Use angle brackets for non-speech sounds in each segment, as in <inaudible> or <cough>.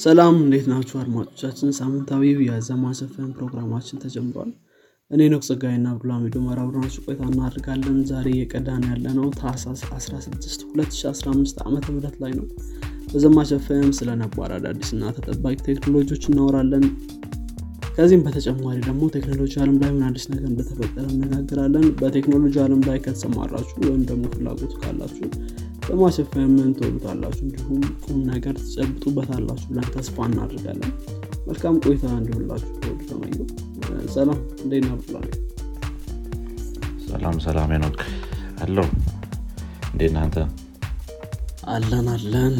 ሰላም እንዴት ናችሁ አድማጮቻችን? ሳምንታዊው የዘማሰፈን ፕሮግራማችን ተጀምሯል። እኔ ኖክ ጸጋይና ብዱላሚዶ መራብናችሁ ቆይታ እናድርጋለን ዛሬ የቀዳን ያለ ነው ታሳስ 16 2015 ዓ ም ላይ ነው። በዘማሸፈም ስለ ነባር አዳዲስ እና ተጠባቂ ቴክኖሎጂዎች እናወራለን ከዚህም በተጨማሪ ደግሞ ቴክኖሎጂ አለም ላይ ምን አዲስ ነገር እንደተፈጠረ እነጋግራለን በቴክኖሎጂ አለም ላይ ከተሰማራችሁ ወይም ደግሞ ፍላጎቱ ካላችሁ በማሸፈምን ትወዱታላችሁ? እንዲሁም ቁም ነገር ትጨብጡበታላችሁ ብለን ተስፋ እናደርጋለን። መልካም ቆይታ እንዲሆንላችሁ ተወዱ ተመኙ ሰላም እንዴት ብላ ሰላም ሰላም ኖክ አለው። እንዴት ናንተ አለን አለን።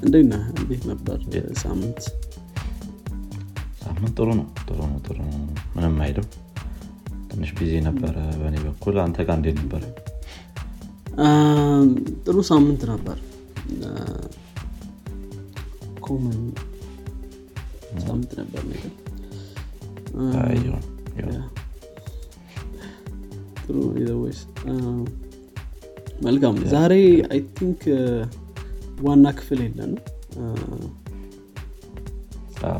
እንዴት ነህ? እንዴት ነበር ሳምንት ሳምንት ጥሩ ነው ጥሩ ነው ጥሩ ነው። ምንም አይልም። ትንሽ ቢዚ ነበረ በእኔ በኩል። አንተ ጋር እንዴት ነበረ ጥሩ ሳምንት ነበር። common ሳምንት ነበር ጥሩ ወይስ መልካም። ዛሬ I think ዋና ክፍል የለንም። አዎ፣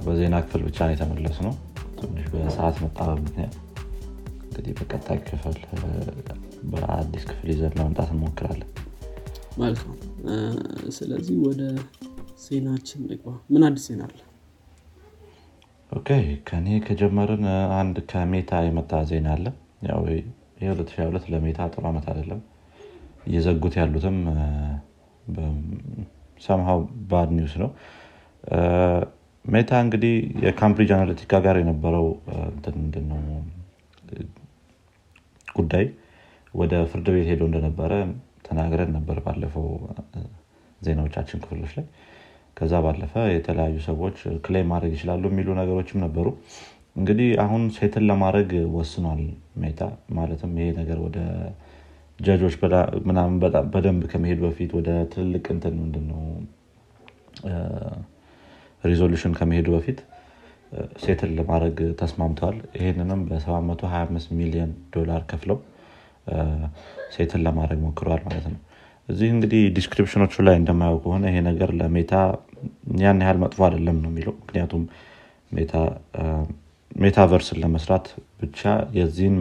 በዜና ክፍል ብቻ ነው የተመለስ ነው ትንሽ በሰዓት መጣበብ ምክንያት እንግዲህ በቀጣይ ክፍል በአዲስ ክፍል ይዘን ለመምጣት እንሞክራለን። መልካም። ስለዚህ ወደ ዜናችን ንግባ ምን አዲስ ዜና አለ? okay ከኔ ከጀመርን አንድ ከሜታ የመጣ ዜና አለ። ያው ይህ 2022 ለሜታ ጥሩ ዓመት አይደለም። እየዘጉት ያሉትም ሰምሃው bad news ነው ሜታ እንግዲህ የካምብሪጅ አናሊቲካ ጋር የነበረው ምንድነው? ጉዳይ ወደ ፍርድ ቤት ሄዶ እንደነበረ ተናግረን ነበር ባለፈው ዜናዎቻችን ክፍሎች ላይ። ከዛ ባለፈ የተለያዩ ሰዎች ክሌም ማድረግ ይችላሉ የሚሉ ነገሮችም ነበሩ። እንግዲህ አሁን ሴትን ለማድረግ ወስኗል ሜታ። ማለትም ይሄ ነገር ወደ ጀጆች ምናምን በደንብ ከመሄድ በፊት ወደ ትልልቅ እንትን ምንድነው resolution ከመሄዱ በፊት settle ለማድረግ ተስማምተዋል። ይህንንም በ725 ሚሊዮን ዶላር ከፍለው settle ለማድረግ ሞክረዋል ማለት ነው። እዚህ እንግዲህ description ኦቹ ላይ እንደማየው ከሆነ ይሄ ነገር ለሜታ ያን ያህል መጥፎ አይደለም ነው የሚለው። ምክንያቱም metaverse ን ለመስራት ብቻ የዚህን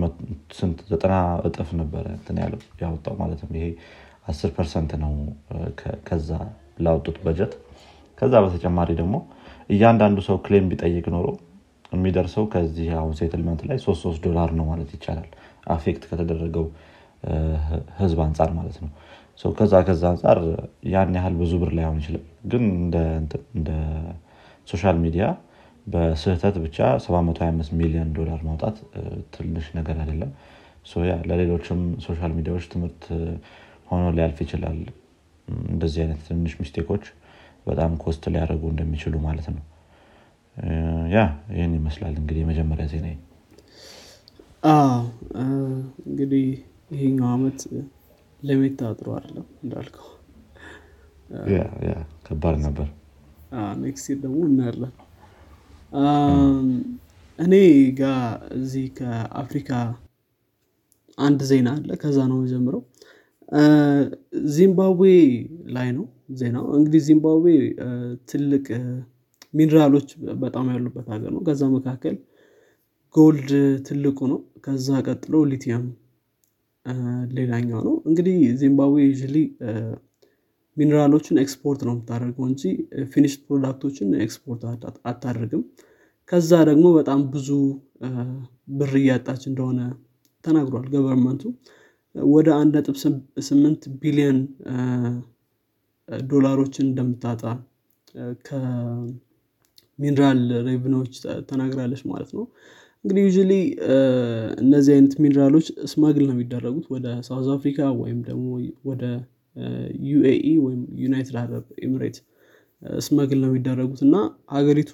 ስንት ዘጠና እጥፍ ነበረ እንትን ያለው ያወጣው ማለት ነው። ይሄ አስር percent ነው ከዛ ላወጡት በጀት ከዛ በተጨማሪ ደግሞ እያንዳንዱ ሰው claim ቢጠይቅ ኖሮ የሚደርሰው ከዚህ አሁን settlement ላይ ሶስት ዶላር ነው ማለት ይቻላል። affect ከተደረገው ህዝብ አንጻር ማለት ነው። ከዛ ከዛ አንጻር ያን ያህል ብዙ ብር ላይሆን ይችላል። ግን እንደ social media በስህተት ብቻ 725 ሚሊዮን ዶላር ማውጣት ትንሽ ነገር አይደለም። ለሌሎችም social media ዎች ትምህርት ሆኖ ሊያልፍ ይችላል። እንደዚህ አይነት ትንሽ mistake ኦች በጣም cost ሊያደርጉ እንደሚችሉ ማለት ነው። ያ ይህን ይመስላል እንግዲህ የመጀመሪያ ዜና እንግዲህ ይሄኛው አመት ለሜታ ጥሩ አይደለም እንዳልከው። ከባድ ነበር። next ደግሞ እናያለን። እኔ ጋ እዚህ ከአፍሪካ አንድ ዜና አለ። ከዛ ነው ጀምረው ዚምባብዌ ላይ ነው ዜናው እንግዲህ ዚምባብዌ ትልቅ ሚኒራሎች በጣም ያሉበት ሀገር ነው። ከዛ መካከል gold ትልቁ ነው። ከዛ ቀጥሎ ሊቲየም ሌላኛው ነው። እንግዲህ ዚምባብዌ usually mineral ኦችን export ነው የምታደርገው እንጂ finished product ኦችን export አታደርግም። ከዛ ደግሞ በጣም ብዙ ብር እያጣች እንደሆነ ተናግሯል government ኡ ወደ አንድ ነጥብ ስምንት ቢሊዮን ዶላሮችን እንደምታጣ ከ mineral revenue ኦች ተናግራለች ማለት ነው። እንግዲህ usually እነዚህ አይነት ሚኒራሎች smuggle ነው የሚደረጉት ወደ ሳውዝ አፍሪካ ወይም ደግሞ ወደ UAE ወይም United Arab Emirate smuggle ነው የሚደረጉት እና ሀገሪቱ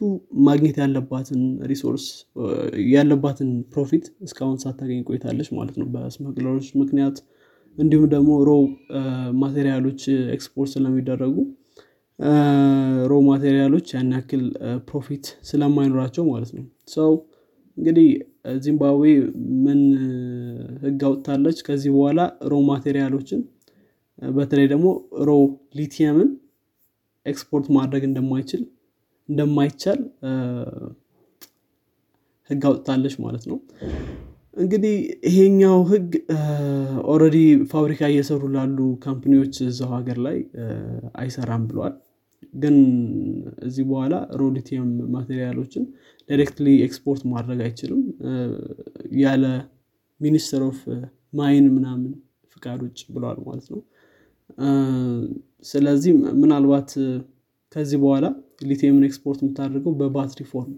ማግኘት ያለባትን resource ያለባትን profit እስካሁን ሳታገኝ ቆይታለች ማለት ነው በ smuggler ኦች ምክንያት። እንዲሁም ደግሞ raw material ኦች export ስለሚደረጉ raw material ኦች ያን ያክል profit ስለማይኖራቸው ማለት ነው። so እንግዲህ ዚምባብዌ ምን ህግ አውጥታለች? ከዚህ በኋላ raw material ኦችን በተለይ ደግሞ raw lithium ን export ማድረግ እንደማይችል እንደማይቻል ህግ አውጥታለች ማለት ነው። እንግዲህ ይሄኛው ህግ already ፋብሪካ እየሰሩ ላሉ company ዎች እዛው ሀገር ላይ አይሰራም ብለዋል ግን እዚህ በኋላ raw lithium material ኦችን directly export ማድረግ አይችልም። ያለ ministry of mine ምናምን ፍቃድ ውጭ ብለዋል ማለት ነው ስለዚህ ምናልባት ከዚህ በኋላ lithium ን export የምታደርገው በባትሪ form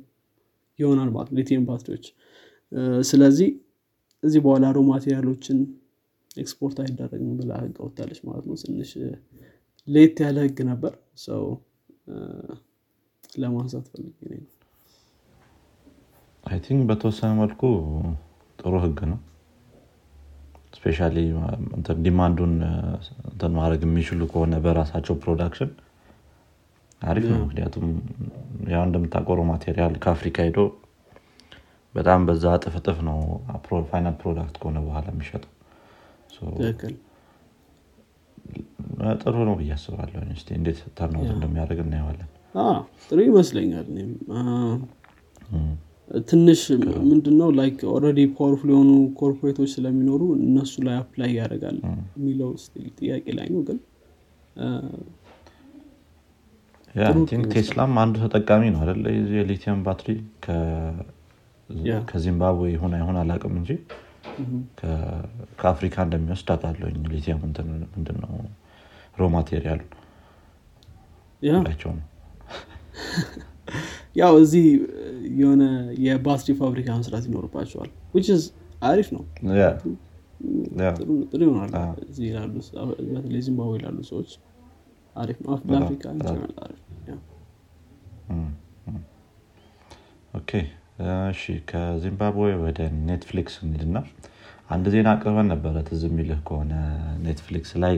ይሆናል ማለት ሊቲየም ባትሪዎች። ስለዚህ እዚህ በኋላ raw material ኦችን export አይደረግም ብላ ህግ ወታለች ማለት ነው። ትንሽ late ያለ ህግ ነበር so ለማንሳት ፈልግ I think በተወሰነ መልኩ ጥሩ ህግ ነው especially demand ኡን እንትን ማድረግ የሚችሉ ከሆነ በራሳቸው production አሪፍ ነው። ምክንያቱም ያው እንደምታውቀው material ከአፍሪካ ሄዶ በጣም በዛ እጥፍ ነው final product ከሆነ በኋላ የሚሸጠው። ጥሩ ነው ብዬ አስባለሁ እንዴት turn out እንደሚያደርግ እናየዋለን። ጥሩ ይመስለኛል ትንሽ ምንድነው? like already powerful የሆኑ corporate ኦች ስለሚኖሩ እነሱ ላይ apply ያደርጋል የሚለው ጥያቄ ላይ ነው። ግን ቴስላም አንዱ ተጠቃሚ ነው አደለ የሊቲየም ባትሪ ከዚምባብዌ ይሁን አይሆን አላቅም እንጂ ከአፍሪካ እንደሚወስድ አውቃለሁኝ ሊቲየም ምንድነው? raw material ኡ ነው ያው እዚህ የሆነ የባትሪ ፋብሪካ መስራት ይኖርባቸዋል አሪፍ ነው። ጥሩ ይሆናል። ላሉ በተለይ ዚምባብዌ ላሉ ሰዎች አሪፍ ነው። ለአፍሪካ okay እሺ ከዚምባብዌ ወደ ኔትፍሊክስ እንሂድና አንድ ዜና አቅርበን ነበረ። ትዝ የሚልህ ከሆነ ኔትፍሊክስ ላይ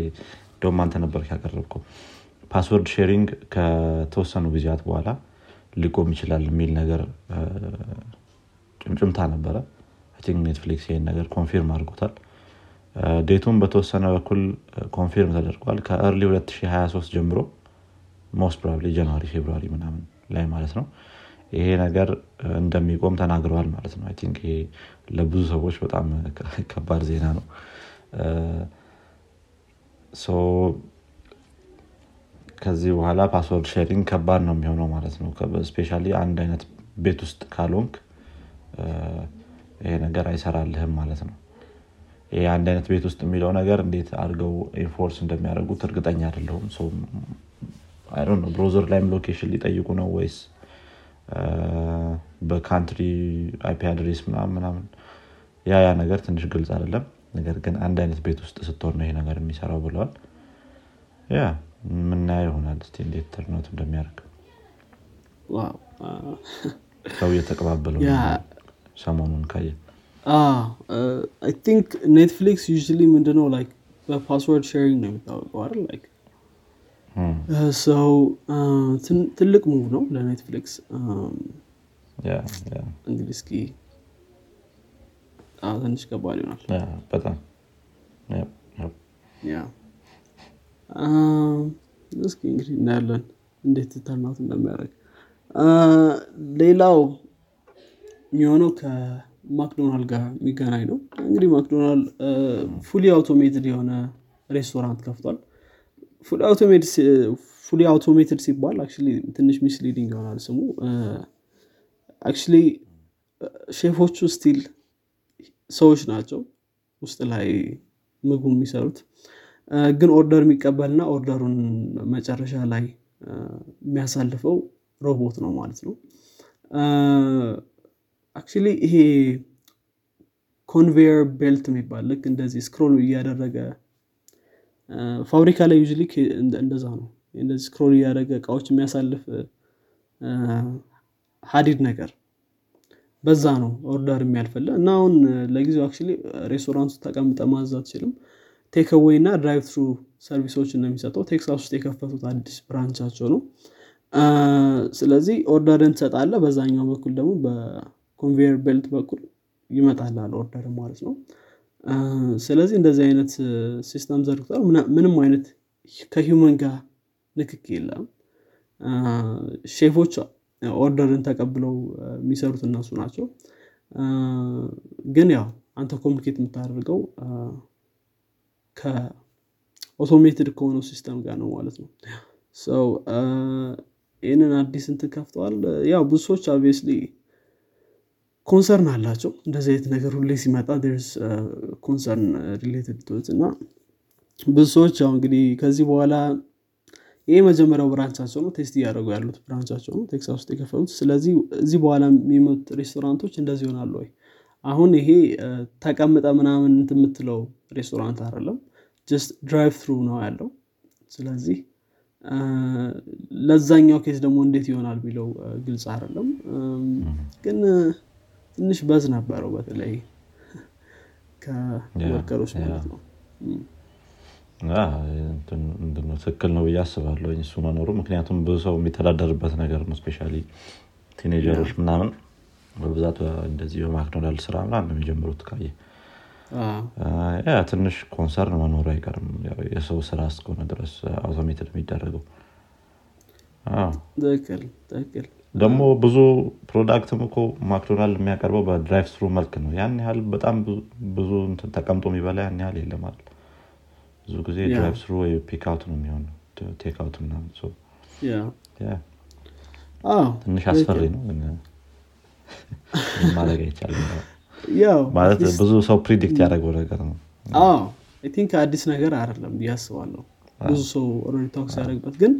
እንደውም አንተ ነበር ያቀረብከው። password sharing ከተወሰኑ ጊዜያት በኋላ ሊቆም ይችላል የሚል ነገር ጭምጭምታ ነበረ። ኔትፍሊክስ ይህን ነገር confirm አድርጎታል። date ኡም በተወሰነ በኩል confirm ተደርጓል። ከ early 2023 ጀምሮ most probably January February ምናምን ላይ ማለት ነው። ይሄ ነገር እንደሚቆም ተናግረዋል ማለት ነው። think ይሄ ለብዙ ሰዎች በጣም ከባድ ዜና ነው ከዚህ በኋላ password sharing ከባድ ነው የሚሆነው ማለት ነው። especially አንድ አይነት ቤት ውስጥ ካልሆንክ ይሄ ነገር አይሰራልህም ማለት ነው። ይህ አንድ አይነት ቤት ውስጥ የሚለው ነገር እንዴት አድርገው enforce እንደሚያደርጉት እርግጠኛ አይደለሁም። browser ላይም location ሊጠይቁ ነው ወይስ በ country IP address ምናምን? ያ ያ ነገር ትንሽ ግልጽ አይደለም። ነገር ግን አንድ አይነት ቤት ውስጥ ስትሆን ነው ይሄ ነገር የሚሰራው ብለዋል። ያ ምናየው ይሆናል። so እንዴት turn out እንደሚያደርግ ሰው እየተቀባበለው ሰሞኑን ካየ። think ኔትፍሊክስ you ምንድነው like በ password sharing ነው የሚታወቀው አይደል? like so ትልቅ move ነው ለኔትፍሊክስ። እንግዲህ እስኪ ትንሽ ከባድ ይሆናል። በጣም እስኪ እንግዲህ እናያለን እንዴት turn out እንደሚያደርግ። ሌላው የሚሆነው ከማክዶናልድ ጋር የሚገናኝ ነው። እንግዲህ ማክዶናልድ fully automated የሆነ ሬስቶራንት ከፍቷል። fully automated ሲባል ትንሽ misleading ይሆናል ስሙ። actually chef ኦቹ still ሰዎች ናቸው ውስጥ ላይ ምግቡ የሚሰሩት ግን order የሚቀበልና order ኡን መጨረሻ ላይ የሚያሳልፈው ሮቦት ነው ማለት ነው። actually ይሄ conveyor belt የሚባል ልክ እንደዚህ scroll እያደረገ ፋብሪካ ላይ you እንደዛ ነው። እንደዚህ scroll እያደረገ እቃዎች የሚያሳልፍ ሀዲድ ነገር በዛ ነው order የሚያልፈው እና አሁን ለጊዜው actually ሬስቶራንቱ ተቀምጠህ ማዘዝ አትችልም takeaway እና drive through service ኦች ነው የሚሰጠው። ቴክሳስ ውስጥ የከፈቱት አዲስ branch ኣቸው ነው። ስለዚህ order ን ትሰጣለህ በዛኛው በኩል ደግሞ በ conveyor belt በኩል ይመጣልሃል order ማለት ነው። ስለዚህ እንደዚህ አይነት system ዘርግቷል። ምንም አይነት ከ human ጋር ንክክ የለም። chef ኦች order ን ተቀብለው የሚሰሩት እነሱ ናቸው። ግን ያው አንተ communicate የምታደርገው ከ automated ከሆነው system ጋር ነው ማለት ነው። so ይህንን አዲስ እንትን ከፍተዋል። ያው ብዙ ሰዎች obviously concern አላቸው። እንደዚህ አይነት ነገር ሁሌ ሲመጣ there's concern related to that እና ብዙ ሰዎች ያው እንግዲህ ከዚህ በኋላ ይህ መጀመሪያው branch ኣቸው ነው test እያደረጉ ያሉት branch ኣቸው ነው። ቴክሳስ ውስጥ የከፈቱት ስለዚህ ከዚህ በኋላ የሚመጡት ሬስቶራንቶች እንደዚህ ይሆናሉ ወይ አሁን ይሄ ተቀምጠህ ምናምን የምትለው ሬስቶራንት አይደለም። just drive through ነው ያለው። ስለዚህ ለዛኛው case ደግሞ እንዴት ይሆናል ቢለው ግልጽ አይደለም። ግን ትንሽ buzz ነበረው በተለይ ከ worker ኦች ማለት ነው። ትክክል ነው ብዬ አስባለሁ እሱ መኖሩ። ምክንያቱም ብዙ ሰው የሚተዳደርበት ነገር ነው። especially teenager ኦች ምናምን በብዛት እንደዚህ በማክዶናልድ ስራ ምናምን ነው የሚጀምሩት ካየ። ትንሽ concern መኖሩ አይቀርም። የሰው ስራ እስከሆነ ድረስ automated የሚደረገው። ደግሞ ብዙ ብዙ እኮ ማክዶናልድ የሚያቀርበው በ drive through መልክ ነው። ያን ያህል በጣም ብዙ ተቀምጦ የሚበላ ያን ያህል የለም ብዙ ጊዜ drive through ወይ pick out ነው የሚሆን ቴክአውት ምናምን ትንሽ አስፈሪ ነው ማድረግ አይቻልም ማለት ብዙ ሰው ፕሪዲክት ያደረገው ነገር ነው ቲንክ አዲስ ነገር አይደለም ብዬ አስባለሁ ብዙ ሰው ኦልሬዲ ታክስ ያደረግበት ግን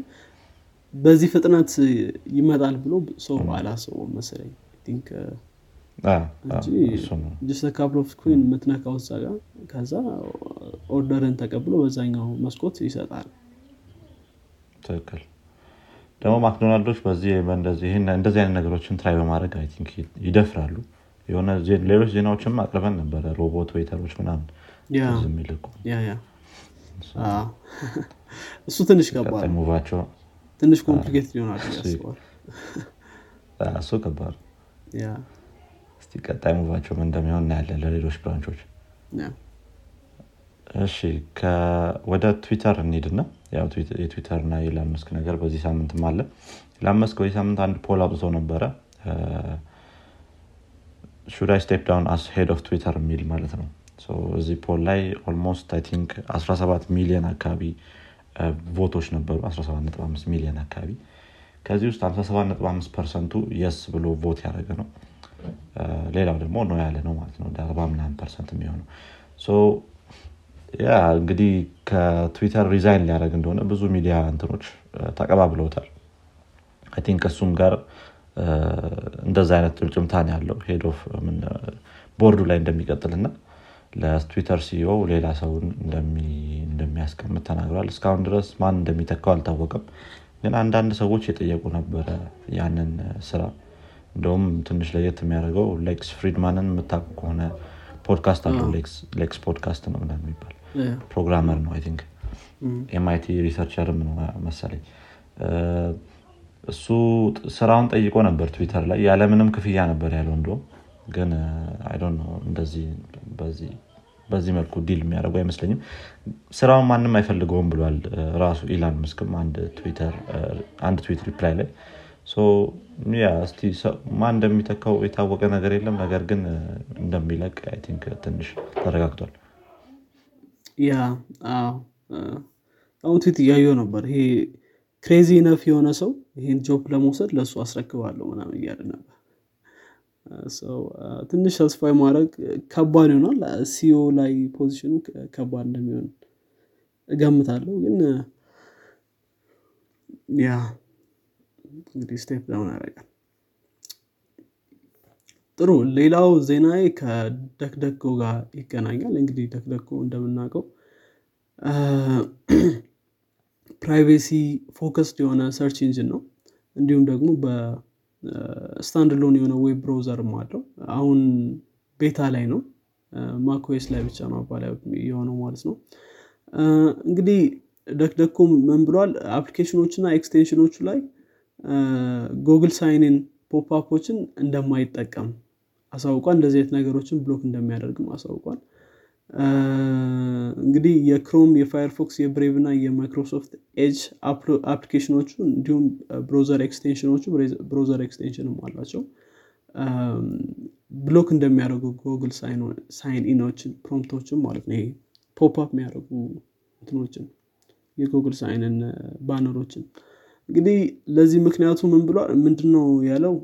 በዚህ ፍጥነት ይመጣል ብሎ ሰው አላሰበው መሰለኝ. ቲንክ ካፕል ኦፍ ኩን የምትነካው እዛ ጋር ከዛ order ን ተቀብሎ በዛኛው መስኮት ይሰጣል. ትክክል ደግሞ ማክዶናልዶች በዚህ እንደዚህ አይነት ነገሮችን try በማድረግ I think ይደፍራሉ። የሆነ ሌሎች ዜናዎችም አቅርበን ነበረ። ሮቦት waiter ኦች ምናምን የሚልቁ እሱ ትንሽ ከባድ move ኣቸው ትንሽ complicate ይሆናል እሱ ከባድ እስቲ ቀጣይ move ኣቸው እንደሚሆን እናያለን ለሌሎች branch ኦች። እሺ ወደ ትዊተር እንሂድና የትዊተር እና የኢላን መስክ ነገር በዚህ ሳምንትም አለ። ኢላን መስክ በዚህ ሳምንት አንድ poll አውጥቶ ነበረ። should I step down as head of Twitter የሚል ማለት ነው። እዚህ poll ላይ almost I think 17 ሚሊዮን አካባቢ vote ኦች ነበሩ። 175 ሚሊዮን አካባቢ። ከዚህ ውስጥ 575 ፐርሰንቱ yes ብሎ vote ያደረገ ነው። ሌላው ደግሞ no ያለ ነው ማለት ነው። ወደ 40 ምናምን ፐርሰንት የሚሆነው ያ እንግዲህ ከትዊተር resign ሊያደረግ እንደሆነ ብዙ ሚዲያ እንትኖች ተቀባብለውታል። think እሱም ጋር እንደዛ አይነት ጭምጭምታን ያለው head of board ኡ ላይ እንደሚቀጥልና ለትዊተር CEO ሌላ ሰውን እንደሚያስቀምጥ ተናግሯል። እስካሁን ድረስ ማን እንደሚተካው አልታወቀም። ግን አንዳንድ ሰዎች የጠየቁ ነበረ ያንን ስራ። እንደውም ትንሽ ለየት የሚያደርገው ሌክስ ፍሪድማንን የምታውቁ ከሆነ ፖድካስት አለው። ሌክስ ፖድካስት ነው ምናምን የሚባል programmer ነው think ኤምአይቲ researcher ም ነው መሰለኝ። እሱ ስራውን ጠይቆ ነበር ትዊተር ላይ። ያለምንም ክፍያ ነበር ያለው እንደውም። ግን እንደዚህ በዚህ መልኩ deal የሚያደርጉ አይመስለኝም። ስራውን ማንም አይፈልገውም ብሏል ራሱ ኢላን መስክም አንድ tweet reply ላይ። ያ እስቲ ማን እንደሚተካው የታወቀ ነገር የለም። ነገር ግን እንደሚለቅ think ትንሽ ተረጋግቷል yeah አሁን ትዊት እያየው ነበር። ይሄ crazy ነፍ የሆነ ሰው ይህን job ለመውሰድ ለእሱ አስረክባለሁ ምናምን እያለ ነበር። ትንሽ ተስፋ ማድረግ ከባድ ይሆናል። CEO ላይ position ኑ ከባድ እንደሚሆን እገምታለሁ። ግን yeah እንግዲህ step down ያደርጋል ጥሩ ሌላው ዜና ከ DuckDuckGo ጋር ይገናኛል። እንግዲህ DuckDuckGo እንደምናውቀው privacy focused የሆነ search engine ነው። እንዲሁም ደግሞ በ standalone የሆነ web browser ም አለው። አሁን beta ላይ ነው። macOS ላይ ብቻ ነው available የሆነው ማለት ነው። እንግዲህ DuckDuckGo ምን ብሏል? application ኖች እና extension ኖቹ ላይ Google sign in popup ኦችን እንደማይጠቀም አሳውቋል። እንደዚህ አይነት ነገሮችን block እንደሚያደርግም አሳውቋል። እንግዲህ የ Chrome የ Firefox የ Brave እና የማይክሮሶፍት Edge application ኖቹ እንዲሁም browser extension ኖቹ browser extension ም አላቸው። block እንደሚያደርጉ Google sign in ኖችን prompt ኦችን ማለት ነው። pop የሚያደርጉ እንትኖችን የ Google sign in banner ኦችን እንግዲህ ለዚህ ምክንያቱ ምን ብሏል? ምንድነው ያለው?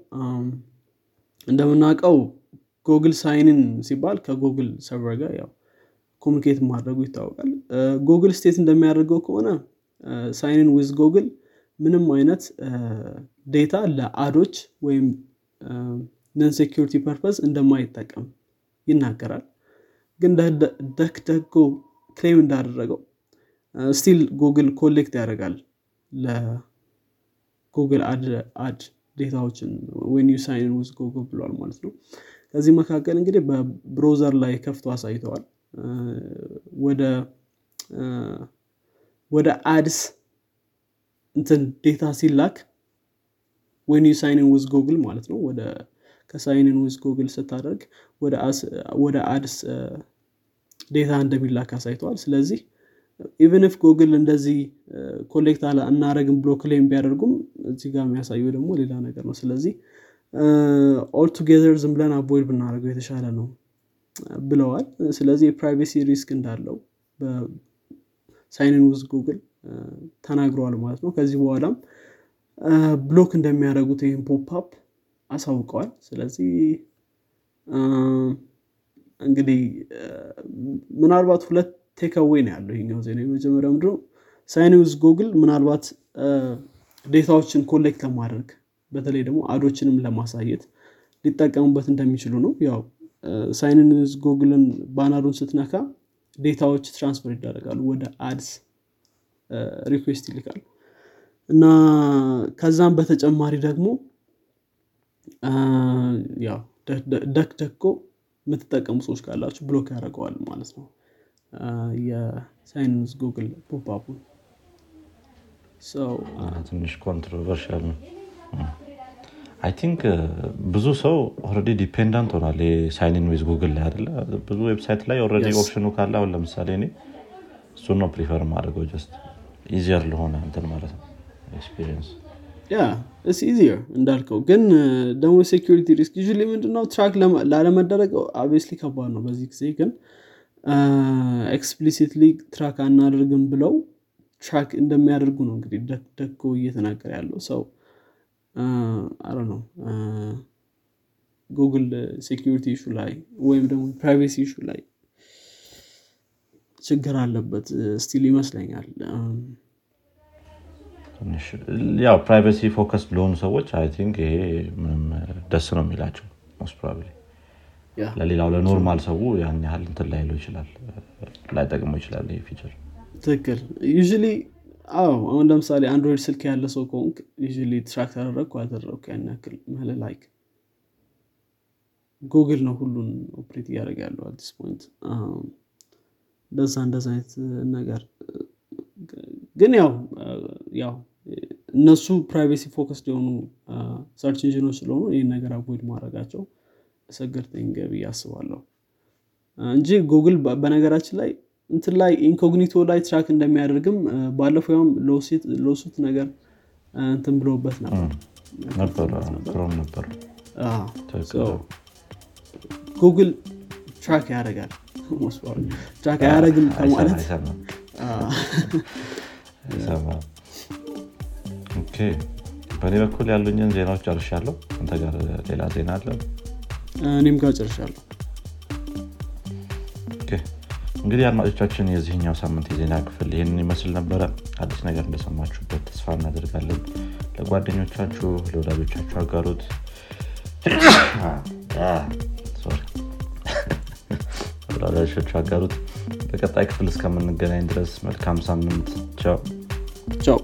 እንደምናውቀው Google sign in ሲባል ከ Google server ጋር ያው communicate ማድረጉ ይታወቃል። Google state እንደሚያደርገው ከሆነ sign in with Google ምንም አይነት data ለ ad ኦች ወይም non security purpose እንደማይጠቀም ይናገራል። ግን DuckDuckGo claim እንዳደረገው still Google collect ያደርጋል ለ Google ad data ዎችን when you sign with Google ብሏል ማለት ነው። ከዚህ መካከል እንግዲህ በ browser ላይ ከፍቶ አሳይተዋል። ወደ ወደ ads እንትን data ሲላክ when you sign in with Google ማለት ነው። ወደ ከ sign in with Google ስታደርግ ወደ ads data እንደሚላክ አሳይተዋል። ስለዚህ even if Google እንደዚህ collect እናረግም ብሎ claim ቢያደርጉም እዚህ ጋር የሚያሳየው ደግሞ ሌላ ነገር ነው። ስለዚህ all together ዝም ብለን avoid ብናደርገው የተሻለ ነው ብለዋል። ስለዚህ የ privacy risk እንዳለው sign in with Google ተናግረዋል ማለት ነው። ከዚህ በኋላም block እንደሚያደርጉት ይህን pop አሳውቀዋል። ስለዚህ እንግዲህ ምናልባት ሁለት takeaway ነው ያለው ይኛው ዜና የመጀመሪያ ምንድነው sign in with Google ምናልባት data ዎችን collect ለማድረግ በተለይ ደግሞ ad ኦችንም ለማሳየት ሊጠቀሙበት እንደሚችሉ ነው ያው ሳይንንዝ ጉግልን ባነሩን ስትነካ data ዎች transfer ይደረጋሉ ወደ ads request ይልካል እና ከዛም በተጨማሪ ደግሞ ያው DuckDuckGo የምትጠቀሙ ሰዎች ካላችሁ block ያደርገዋል ማለት ነው የ sign in Google popup ኡን ትንሽ controversial ነው። I think ብዙ ሰው already dependent ሆኗል sign in with Google ላይ አደለ ብዙ website ላይ already option ኑ ካለ አሁን ለምሳሌ እኔ እሱን ነው prefer ማድረገው just easier ለሆነ እንትን ማለት ነው experience yeah it's easier እንዳልከው ግን ደግሞ security risk you ምንድነው? track ላለመደረግ obviously ከባድ ነው በዚህ ጊዜ ግን explicitly track አናደርግም ብለው track እንደሚያደርጉ ነው እንግዲህ DuckGo እየተናገረ ያለው ሰው። አረ ነው Google security issue ላይ ወይም ደግሞ privacy issue ላይ ችግር አለበት still ይመስለኛል። ያው privacy focus ለሆኑ ሰዎች I think ይሄ ምንም ደስ ነው የሚላቸው most probably ለሌላው ለ normal ሰው ያን ያህል እንትን ላይለው ይችላል ላይጠቅመው ይችላል ይሄ feature። ትክክል። you አዎ አሁን ለምሳሌ Android ስልክ ያለ ሰው ከሆንክ you track ተደረግኩ አልተደረግኩ ያን ያክል መለ like Google ነው ሁሉን operate እያደረገ ያለው at this point እንደዛ እንደዛ አይነት ነገር ግን ያው ያው እነሱ ፕራይቬሲ ፎከስ የሆኑ ሰርች ኢንጂኖች ስለሆኑ ይህን ነገር አቮይድ ማድረጋቸው ሰገርተኝ ገቢ ያስባለሁ እንጂ ጉግል በነገራችን ላይ እንትን ላይ ኢንኮግኒቶ ላይ ትራክ እንደሚያደርግም ባለፈው ያውም ሎሱት ነገር እንትን ብሎበት ነበር። ነበር ጉግል ትራክ ያደርጋል። ትራክ አያደረግም ከማለት በእኔ በኩል ያሉኝን ዜናዎች ጨርሻለሁ። አንተ ጋር ሌላ ዜና አለ እኔም ጋር ጨርሻለሁ። እንግዲህ አድማጮቻችን የዚህኛው ሳምንት የዜና ክፍል ይህንን ይመስል ነበረ። አዲስ ነገር እንደሰማችሁበት ተስፋ እናደርጋለን። ለጓደኞቻችሁ ለወዳጆቻችሁ አጋሩት። <coughs> <laughs> ወዳጆቻችሁ አጋሩት። በቀጣይ ክፍል እስከምንገናኝ ድረስ መልካም ሳምንት። ቻው። ቻው